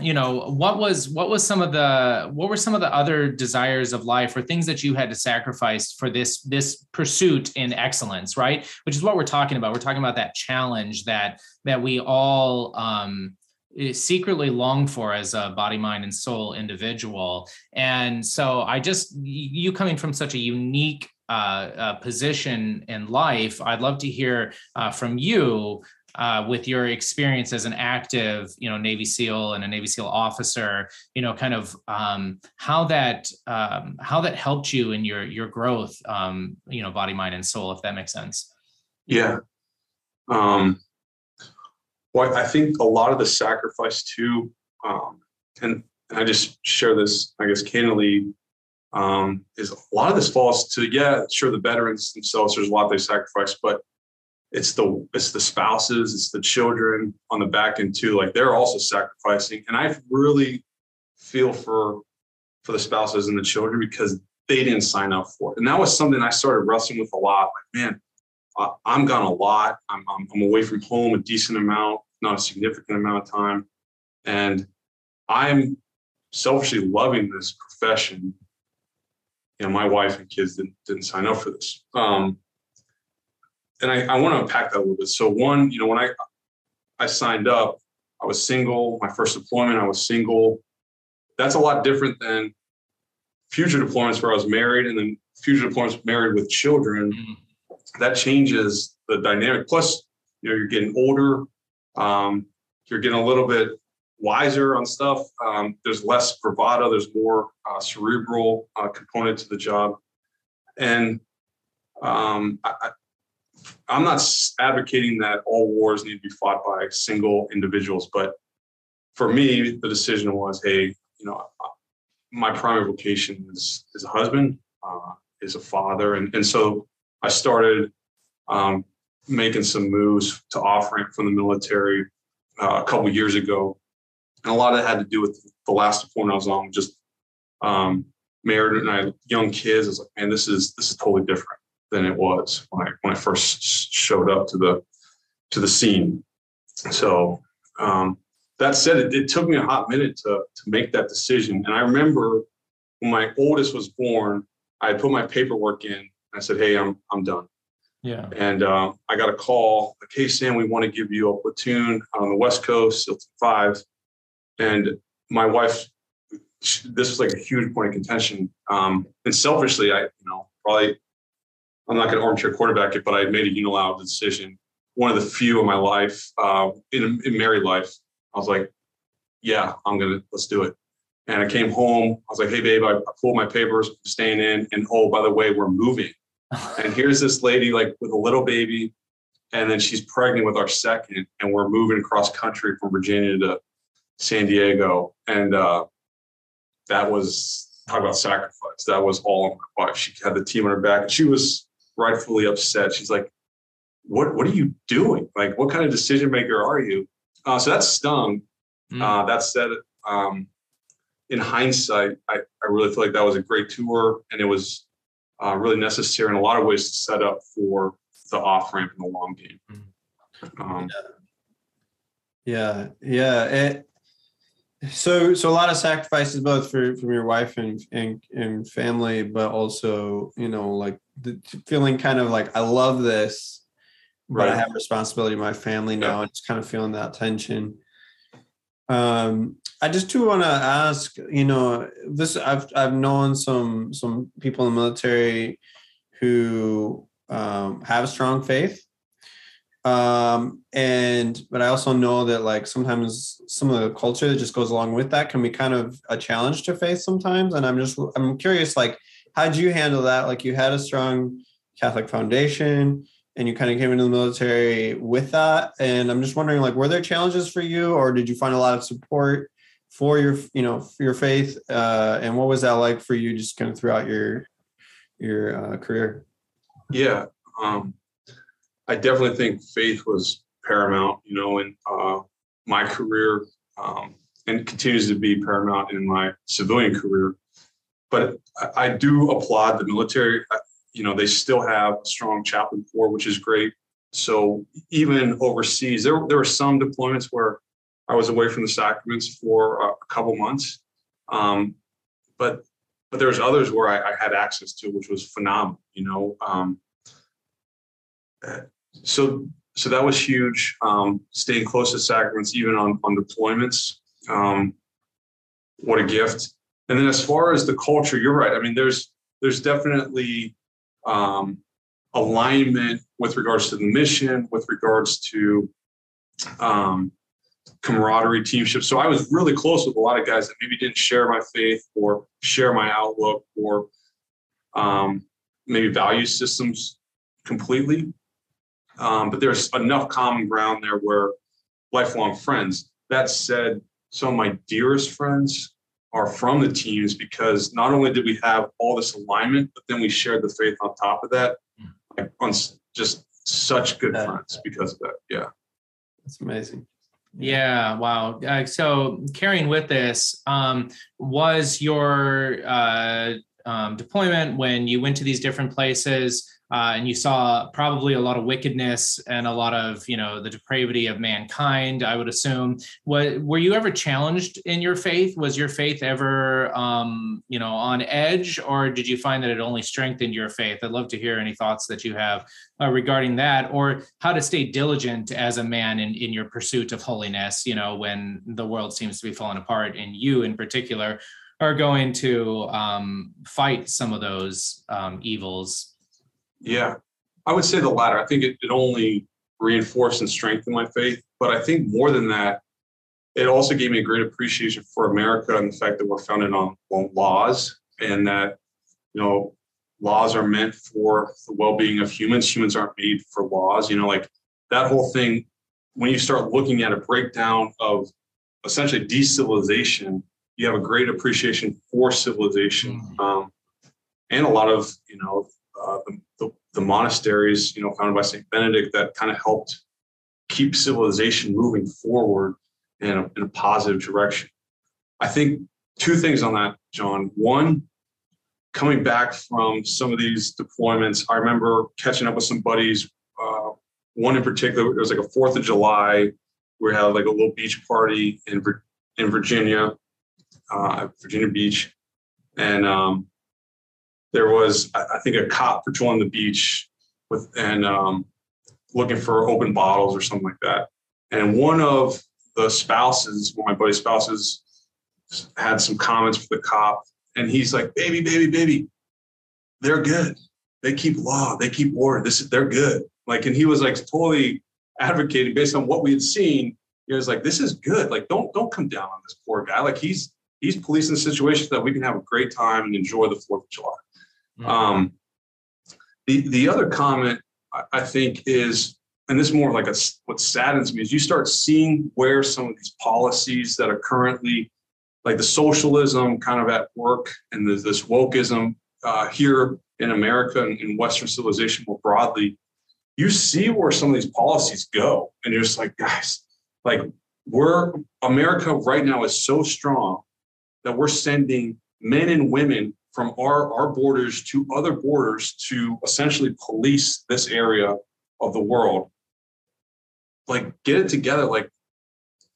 you know what was what was some of the what were some of the other desires of life or things that you had to sacrifice for this this pursuit in excellence right? Which is what we're talking about. We're talking about that challenge that that we all um secretly long for as a body mind and soul individual. And so i just you coming from such a unique uh, uh, position in life i'd love to hear uh, from you uh, with your experience as an active, you know, Navy SEAL and a Navy SEAL officer, you know, kind of um, how that um, how that helped you in your your growth, um, you know, body, mind, and soul, if that makes sense. Yeah. Um, well, I think a lot of the sacrifice too, um, and I just share this, I guess, candidly, um, is a lot of this falls to yeah, sure, the veterans themselves. There's a lot they sacrifice, but it's the it's the spouses, it's the children on the back end too. Like they're also sacrificing, and I really feel for for the spouses and the children because they didn't sign up for it, and that was something I started wrestling with a lot. Like, man, I'm gone a lot. I'm, I'm I'm away from home a decent amount, not a significant amount of time, and I'm selfishly loving this profession. You know, my wife and kids didn't, didn't sign up for this. Um, and I, I want to unpack that a little bit. So one, you know, when I I signed up, I was single. My first deployment, I was single. That's a lot different than future deployments where I was married, and then future deployments married with children. Mm-hmm. That changes the dynamic. Plus, you know, you're getting older. Um, you're getting a little bit wiser on stuff. Um, there's less bravado. There's more uh, cerebral uh, component to the job, and um, I, I'm not advocating that all wars need to be fought by single individuals, but for me, the decision was, hey, you know, my primary vocation is is a husband, uh, is a father, and and so I started um, making some moves to offering from the military uh, a couple years ago, and a lot of that had to do with the last deployment I was on, just um, married and I young kids. I was like, man, this is this is totally different than it was when I when I first showed up to the to the scene. So um, that said, it, it, took me a hot minute to to make that decision. And I remember when my oldest was born, I put my paperwork in. I said, "Hey, I'm I'm done." Yeah. And uh, I got a call like, "Hey, Sam, we want to give you a platoon on the West Coast, SEAL Five." And my wife, this was like a huge point of contention. Um, and selfishly, I, you know, probably I'm not going to armchair quarterback it, but I made a unilateral decision. One of the few in my life, uh, in, in married life, I was like, yeah, I'm going to, let's do it. And I came home. I was like, hey, babe, I, I pulled my papers, I'm staying in. And oh, by the way, we're moving. and here's this lady like with a little baby. And then she's pregnant with our second. And we're moving across country from Virginia to San Diego. And uh, that was, talk about sacrifice. That was all on my wife. She had the team on her back. And she was rightfully upset. She's like, "What what are you doing? Like, what kind of decision maker are you?" Uh, so that stung. Mm. Uh, that said, um, in hindsight, I, I really feel like that was a great tour, and it was uh, really necessary in a lot of ways to set up for the off ramp in the long game. Mm. Um, yeah, yeah. It, so so a lot of sacrifices both for from your wife and and, and family but also you know like the feeling kind of like i love this but i have responsibility to my family now yeah. and just kind of feeling that tension um i just do want to ask you know this i've i've known some some people in the military who um, have strong faith um and but i also know that like sometimes some of the culture that just goes along with that can be kind of a challenge to face sometimes. And i'm just i'm curious like how did you handle that? Like you had a strong catholic foundation and you kind of came into the military with that. And i'm just wondering like were there challenges for you or did you find a lot of support for your you know your faith? Uh and what was that like for you just kind of throughout your your uh, career? Yeah um I definitely think faith was paramount, you know, in uh, my career um, and continues to be paramount in my civilian career. But I, I do applaud the military. You know, they still have a strong chaplain corps, which is great. So even overseas, there, there were some deployments where I was away from the sacraments for a couple months. Um, but but there's others where I, I, had access to, which was phenomenal. You know, um, so so that was huge. Um, staying close to sacraments, even on on deployments. Um, what a gift! And then as far as the culture, you're right. I mean, there's there's definitely um, alignment with regards to the mission, with regards to um, camaraderie, teamship. So I was really close with a lot of guys that maybe didn't share my faith or share my outlook or um, maybe value systems completely. Um, but there's enough common ground there where lifelong friends. That said, some of my dearest friends are from the teams because not only did we have all this alignment, but then we shared the faith on top of that. Like on just such good friends because of that. Yeah. That's amazing. Yeah, wow. Uh, so carrying with this, um, was your uh, um, deployment when you went to these different places uh, and you saw probably a lot of wickedness and a lot of you know the depravity of mankind i would assume. What, were you ever challenged in your faith? Was your faith ever um, you know on edge or did you find that it only strengthened your faith? I'd love to hear any thoughts that you have uh, regarding that or how to stay diligent as a man in, in your pursuit of holiness you know when the world seems to be falling apart and you in particular are going to um, fight some of those um, evils? Yeah, I would say the latter. I think it, it only reinforced and strengthened my faith. But I think more than that, it also gave me a great appreciation for America and the fact that we're founded on, on laws and that, you know, laws are meant for the well-being of humans. Humans aren't made for laws. You know, like that whole thing, when you start looking at a breakdown of essentially decivilization you have a great appreciation for civilization mm-hmm. um, and a lot of you know uh, the, the, monasteries you know founded by saint benedict that kind of helped keep civilization moving forward in a, in a positive direction. I think two things on that john. One coming back from some of these deployments i remember catching up with some buddies uh, one in particular it was like a fourth of july we had like a little beach party in, in virginia uh, Virginia Beach, and um, there was I, think a cop patrolling the beach with and um, looking for open bottles or something like that. And one of the spouses, one of my buddy's spouses, had some comments for the cop, and he's like, "Baby, baby, baby, they're good. They keep law. They keep order. This they're good." Like, and he was like totally advocating based on what we had seen. He was like, "This is good. Like, don't don't come down on this poor guy. Like, he's he's policing situations that we can have a great time and enjoy the Fourth of July. Mm-hmm. Um, the the other comment I think is, and this is more like a what saddens me is you start seeing where some of these policies that are currently like the socialism kind of at work and the, this wokeism uh, here in America and in Western civilization more broadly, you see where some of these policies go, and you're just like, guys, like we're America right now is so strong that we're sending men and women from our, our borders to other borders to essentially police this area of the world. Like get it together like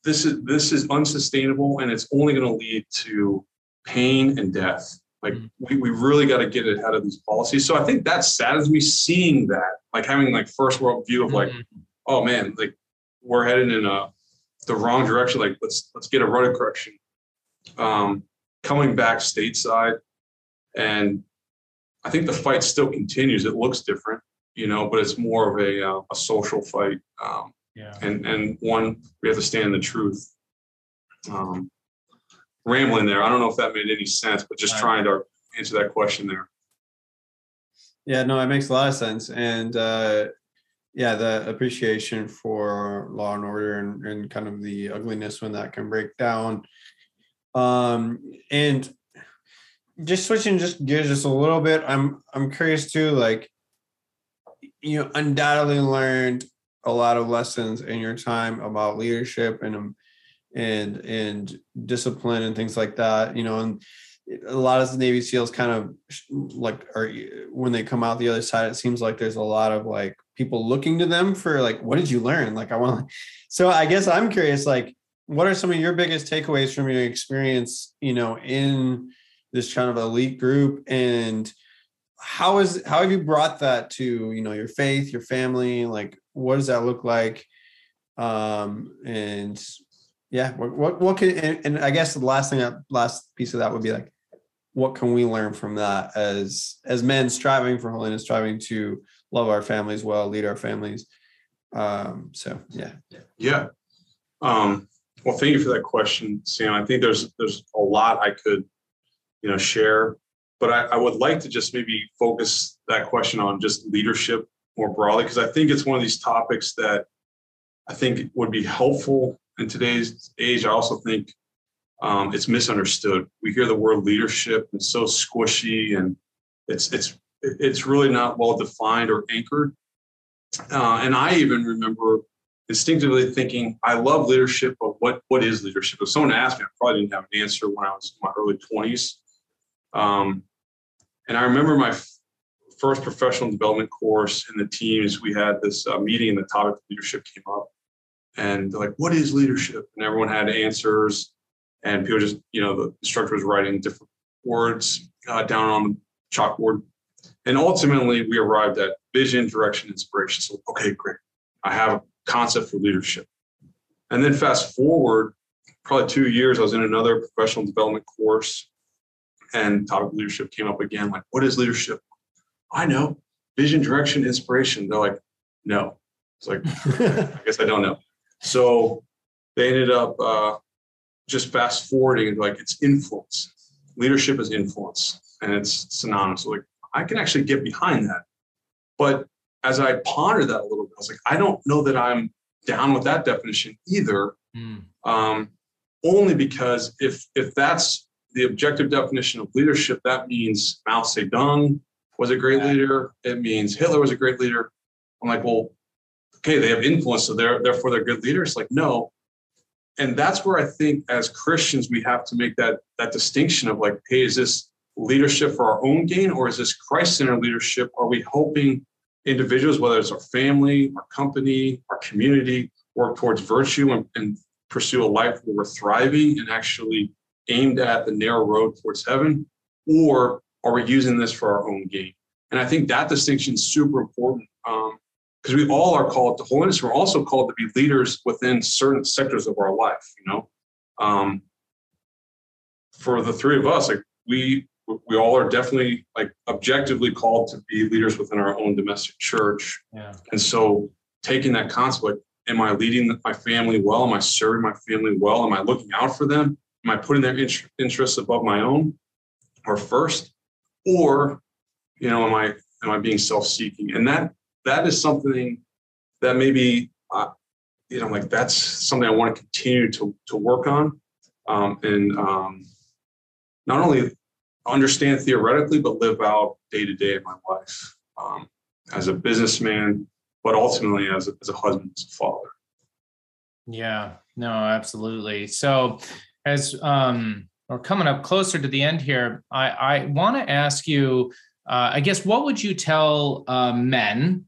this is this is unsustainable and it's only going to lead to pain and death. Like mm-hmm. we, we really got to get ahead of these policies. So i think that saddens me seeing that like having like first world view of like mm-hmm. oh man like we're heading in a the wrong direction. Like let's let's get a rudder correction. Um, coming back stateside, and I think the fight still continues. It looks different, you know, but it's more of a uh, a social fight, um, yeah. and and one we have to stand the truth. Um, rambling there. I don't know if that made any sense, but just trying to answer that question there. Yeah, no, it makes a lot of sense, and uh, yeah, the appreciation for law and order and, and kind of the ugliness when that can break down um, and just switching just gears just a little bit, I'm I'm curious too, like you undoubtedly learned a lot of lessons in your time about leadership and um, and and discipline and things like that. You know, and a lot of the Navy SEALs kind of like are when they come out the other side, it seems like there's a lot of like people looking to them for like, what did you learn? Like, I want. So I guess I'm curious, like, what are some of your biggest takeaways from your experience you know in this kind of elite group and how is how have you brought that to you know your faith your family like what does that look like um and yeah what what, what can and, and i guess the last thing that last piece of that would be like what can we learn from that as as men striving for holiness striving to love our families well lead our families Um, so yeah. Yeah. Um, well, thank you for that question, Sam. I think there's there's a lot I could, you know, share, but I, I would like to just maybe focus that question on just leadership more broadly because I think it's one of these topics that I think would be helpful in today's age. I also think um, it's misunderstood. We hear the word leadership, it's so squishy, and it's it's it's really not well defined or anchored. Uh, and I even remember instinctively thinking, I love leadership, but what what is leadership? If someone asked me, I probably didn't have an answer when I was in my early 20s. Um, and I remember my f- first professional development course in the teams, we had this uh, meeting and the topic of leadership came up. And like, what is leadership? And everyone had answers. And people just, you know, the instructor was writing different words uh, down on the chalkboard. And ultimately, we arrived at vision, direction, inspiration. So, okay, great. I have a concept for leadership. And then fast forward, probably two years, I was in another professional development course, and topic of leadership came up again. Like, what is leadership? I know vision, direction, inspiration. They're like, no. It's like, I guess I don't know. So they ended up uh, just fast forwarding like it's influence. Leadership is influence, and it's synonymous. So like I can actually get behind that. But as I pondered that a little bit, I was like, I don't know that I'm down with that definition either. Mm. Um, only because if if that's the objective definition of leadership, that means Mao Zedong was a great leader. It means Hitler was a great leader. I'm like, well, okay, they have influence, so they're therefore they're good leaders. Like, no. And that's where I think as Christians we have to make that that distinction of like, hey, is this leadership for our own gain or is this Christ-centered leadership? Are we helping individuals, whether it's our family, our company, our community, work towards virtue and, and pursue a life where we're thriving and actually aimed at the narrow road towards heaven? Or are we using this for our own gain? And I think that distinction is super important because um, we all are called to holiness. We're also called to be leaders within certain sectors of our life. You know, um, for the three of us, like we we all are definitely like objectively called to be leaders within our own domestic church. Yeah. And so taking that concept, like, am I leading my family well? Am I serving my family well? Am I looking out for them? Am I putting their interests above my own or first? Or, you know, am I am I being self-seeking? And that that is something that maybe uh, you know, like that's something I want to continue to to work on. Um, and um, not only understand theoretically, but live out day to day in my life um, as a businessman, but ultimately as a, as a husband, as a father. Yeah, no, absolutely. So, as um, we're coming up closer to the end here, I, I want to ask you, uh, I guess, what would you tell uh, men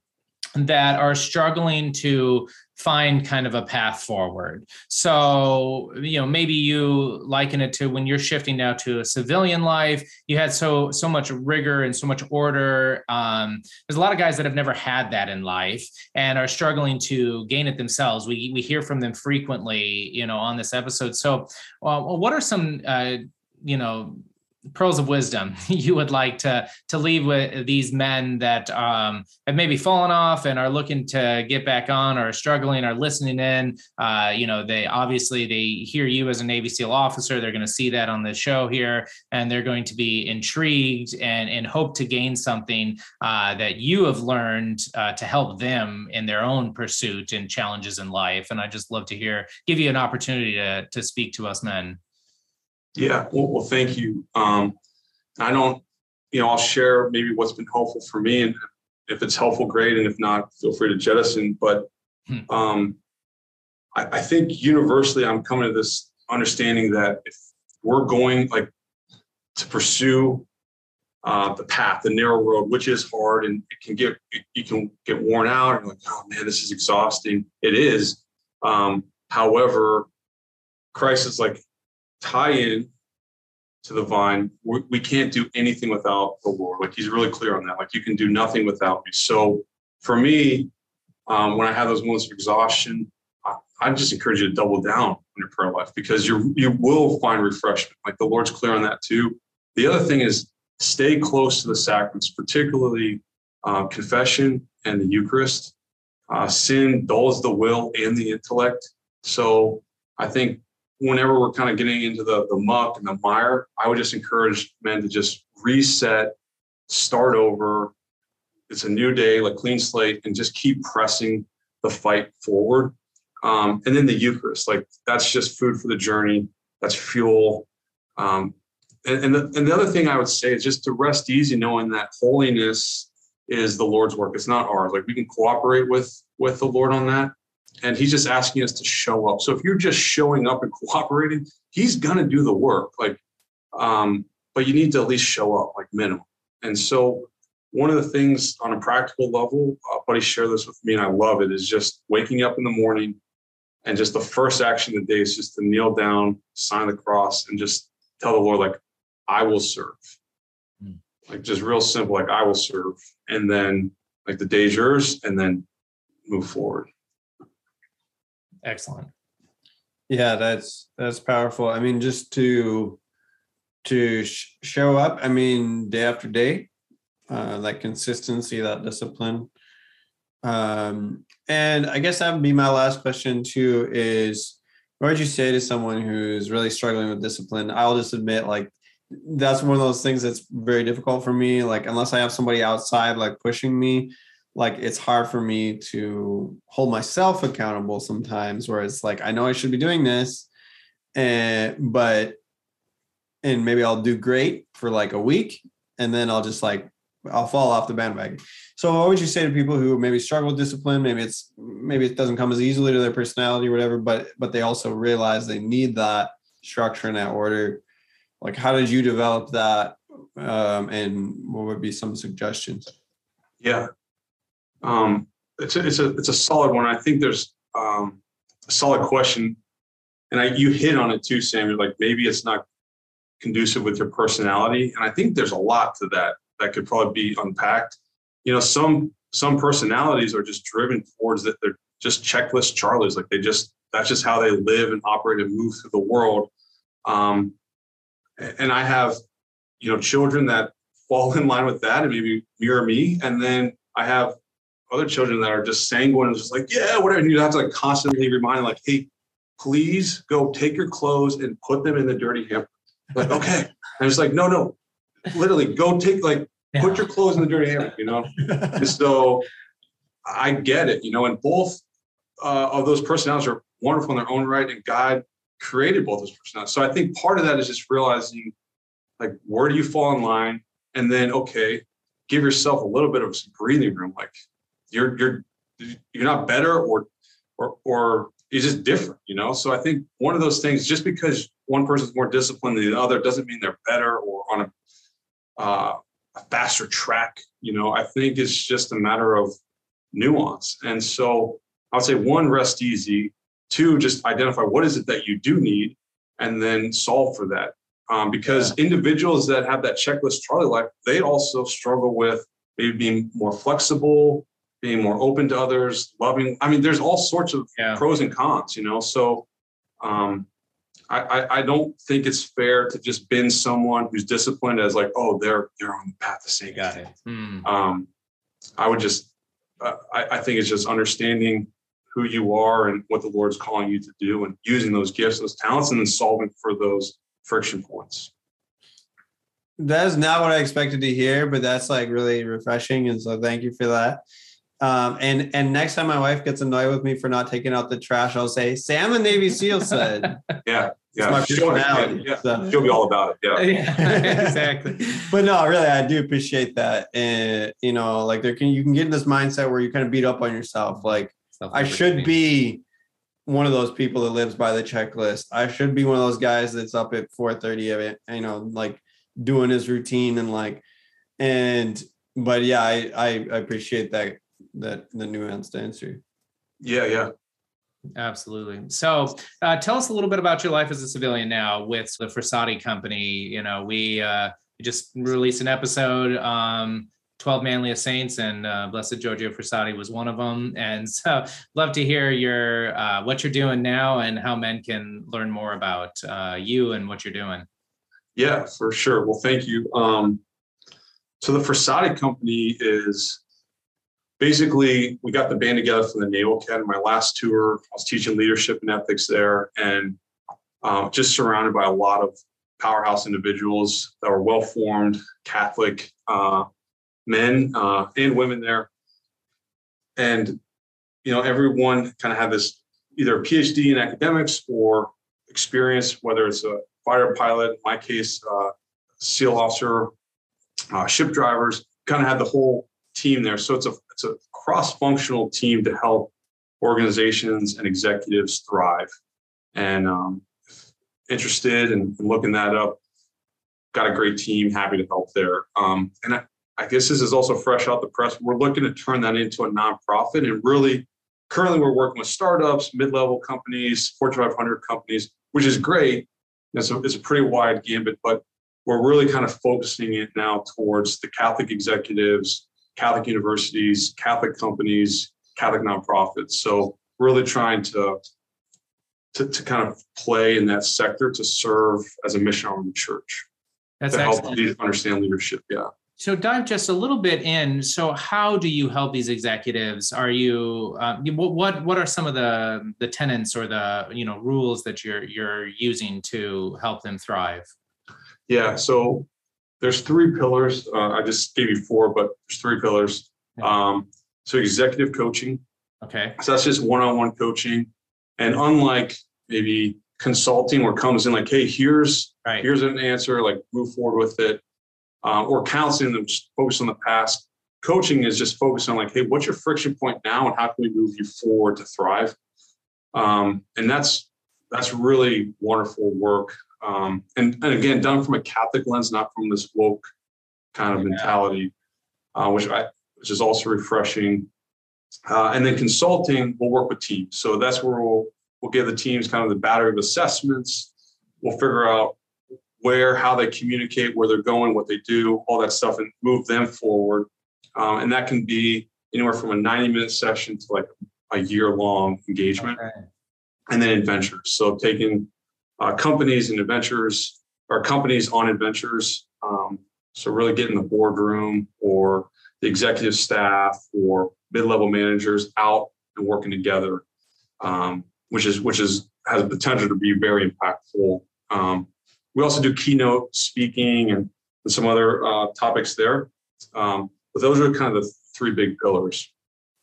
that are struggling to find kind of a path forward. So, you know, maybe you liken it to when you're shifting now to a civilian life, you had so so much rigor and so much order. Um, there's a lot of guys that have never had that in life and are struggling to gain it themselves. We we hear from them frequently, you know, on this episode. So, uh, what are some uh, you know pearls of wisdom you would like to to leave with these men that um, have maybe fallen off and are looking to get back on or struggling or listening in. Uh, you know they obviously they hear you as a navy seal officer. They're going to see that on the show here and they're going to be intrigued and and hope to gain something uh, that you have learned uh, to help them in their own pursuit and challenges in life. And i just love to hear give you an opportunity to to speak to us men yeah, well, well thank you. Um, I don't, you know, I'll share maybe what's been helpful for me, and if it's helpful, great, and if not, feel free to jettison. But hmm. um, I, I think universally, I'm coming to this understanding that if we're going like to pursue uh, the path, the narrow road, which is hard and it can get you can get worn out. And like, oh man, this is exhausting. It is. Um, however, Christ is like, tie in to the vine. We, we can't do anything without the Lord. Like he's really clear on that. Like you can do nothing without me. So for me, um, when I have those moments of exhaustion, I, I just encourage you to double down on your prayer life because you you will find refreshment. Like the Lord's clear on that too. The other thing is stay close to the sacraments, particularly uh, confession and the Eucharist. uh, sin dulls the will and the intellect. So I think whenever we're kind of getting into the, the muck and the mire, I would just encourage men to just reset, start over. It's a new day, like clean slate, and just keep pressing the fight forward. Um, and then the Eucharist, like that's just food for the journey. That's fuel. Um, and, and, the, and the other thing I would say is just to rest easy, knowing that holiness is the Lord's work. It's not ours. Like we can cooperate with with the Lord on that, and He's just asking us to show up. So if you're just showing up and cooperating, He's gonna do the work. Like, um, but you need to at least show up, like minimum. And so one of the things on a practical level, uh, buddy shared this with me, and I love it, is just waking up in the morning, and just the first action of the day is just to kneel down, sign the cross, and just tell the Lord, like, I will serve like just real simple, like I will serve, and then like the day's yours, and then move forward. Excellent. Yeah, that's that's powerful. I mean, just to to sh- show up. I mean, day after day, uh, that consistency, that discipline. Um, and I guess that would be my last question too. Is what would you say to someone who's really struggling with discipline? I'll just admit, like that's one of those things that's very difficult for me. Like unless I have somebody outside like pushing me, like it's hard for me to hold myself accountable sometimes where it's like I know I should be doing this and but and maybe I'll do great for like a week and then I'll just like I'll fall off the bandwagon. So what would you say to people who maybe struggle with discipline? Maybe it's maybe it doesn't come as easily to their personality or whatever, but but they also realize they need that structure and that order like how did you develop that um, and what would be some suggestions yeah um, it's a, it's a it's a solid one. I think there's um, a solid question. And I, you hit on it too sam. You're like maybe it's not conducive with your personality. And i think there's a lot to that that could probably be unpacked. You know some some personalities are just driven towards that. They're just checklist charlies. Like they just that's just how they live and operate and move through the world. Um, and I have, you know, children that fall in line with that and maybe mirror me. And then I have other children that are just sanguine and just like, yeah, whatever. And you have to like constantly remind like, hey, please go take your clothes and put them in the dirty hamper. Like, okay. And it's like, no, no, literally go take like yeah. put your clothes in the dirty hamper, you know? and so I get it, you know, and both uh, of those personalities are wonderful in their own right. And God created both those personalities. So I think part of that is just realizing like where do you fall in line, and then okay, give yourself a little bit of some breathing room. Like you're you're you're not better or or or it's just different, you know. So I think one of those things, just because one person's more disciplined than the other, doesn't mean they're better or on a uh, a faster track. You know, I think it's just a matter of nuance. And so I would say one, rest easy. Two, just identify what is it that you do need and then solve for that. Um, because yeah. individuals that have that checklist Charlie life, they also struggle with maybe being more flexible, being more open to others, loving. I mean, there's all sorts of yeah. pros and cons, you know. So um, I, I, I don't think it's fair to just bin someone who's disciplined as like, oh, they're they're on the path to same. Got it. Hmm. Um, I would just, uh, I, I think it's just understanding who you are and what the Lord's calling you to do and using those gifts, those talents, and then solving for those friction points. That's not what I expected to hear, but that's like really refreshing. And so thank you for that. Um, and and next time my wife gets annoyed with me for not taking out the trash, I'll say, Sam the Navy SEAL said. yeah. Yeah, my personality. Yeah, so. she'll be all about it. Yeah, yeah exactly. but no, really, I do appreciate that. And you know, like there can you can get in this mindset where you kind of beat up on yourself. Like I should be one of those people that lives by the checklist. I should be one of those guys that's up at 4:30 of it, you know, like doing his routine and like and but yeah, I I, I appreciate that that the nuanced answer. Yeah, yeah. Absolutely. So, uh, tell us a little bit about your life as a civilian now with the Frassati Company. You know, we uh, just released an episode um, 12 manliest saints and uh, blessed giorgio Frassati was one of them and so love to hear your uh, what you're doing now and how men can learn more about uh, you and what you're doing yeah for sure well thank you um, so the Frassati company is basically, we got the band together for the Naval Academy. My last tour, I was teaching leadership and ethics there, and uh, just surrounded by a lot of powerhouse individuals that were well formed Catholic uh, men uh, and women there. And, you know, everyone kind of had this either a PhD in academics or experience, whether it's a fighter pilot, in my case, uh, SEAL officer, uh, ship drivers, kind of had the whole team there. So it's a it's a cross-functional team to help organizations and executives thrive. And um, interested in, in, looking that up, got a great team, happy to help there. Um, and I, I guess this is also fresh out the press. We're looking to turn that into a nonprofit and really currently we're working with startups, mid-level companies, Fortune 500 companies, which is great. It's a, it's a pretty wide gambit, but we're really kind of focusing it now towards the Catholic executives, Catholic universities, Catholic companies, Catholic nonprofits. So really trying to, to, to kind of play in that sector to serve as a mission arm of the church. That's to excellent. help these understand leadership. Yeah. So dive just a little bit in. So how do you help these executives? Are you uh, what what are some of the the tenants or the you know rules that you're you're using to help them thrive? Yeah. So there's three pillars. Uh, I just gave you four, but there's three pillars. Um, so executive coaching. Okay. So that's just one-on-one coaching, and unlike maybe consulting, where comes in like, hey, here's right. here's an answer, like move forward with it uh, or counseling them just focus on the past. Coaching is just focused on like, hey, what's your friction point now, and how can we move you forward to thrive? Um, and that's that's really wonderful work. Um, and, and again, done from a Catholic lens, not from this woke kind of yeah. mentality, uh, which I which is also refreshing. Uh, and then consulting, we'll work with teams. So that's where we'll we'll give the teams kind of the battery of assessments. We'll figure out where, how they communicate, where they're going, what they do, all that stuff, and move them forward. Um, and that can be anywhere from a 90 minute session to like a year long engagement. Okay. And then adventures. So taking uh, companies and adventures or companies on adventures. Um, so really getting the boardroom or the executive staff or mid-level managers out and working together, um, which is which is has a potential to be very impactful. Um, we also do keynote speaking and, and some other uh, topics there. Um, but those are kind of the three big pillars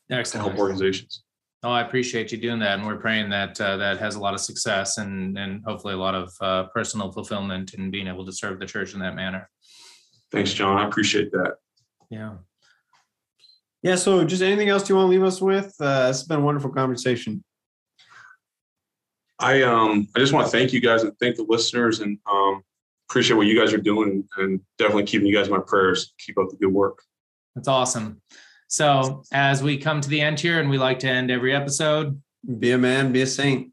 Excellent. to help organizations. Oh, I appreciate you doing that, and we're praying that uh, that has a lot of success and and hopefully a lot of uh, personal fulfillment in being able to serve the church in that manner. Thanks, John. I appreciate that. Yeah. Yeah. So, just anything else you want to leave us with? Uh, it's been a wonderful conversation. I um I just want to thank you guys and thank the listeners and um appreciate what you guys are doing and definitely keeping you guys in my prayers. Keep up the good work. That's awesome. So as we come to the end here, and we like to end every episode, be a man, be a saint.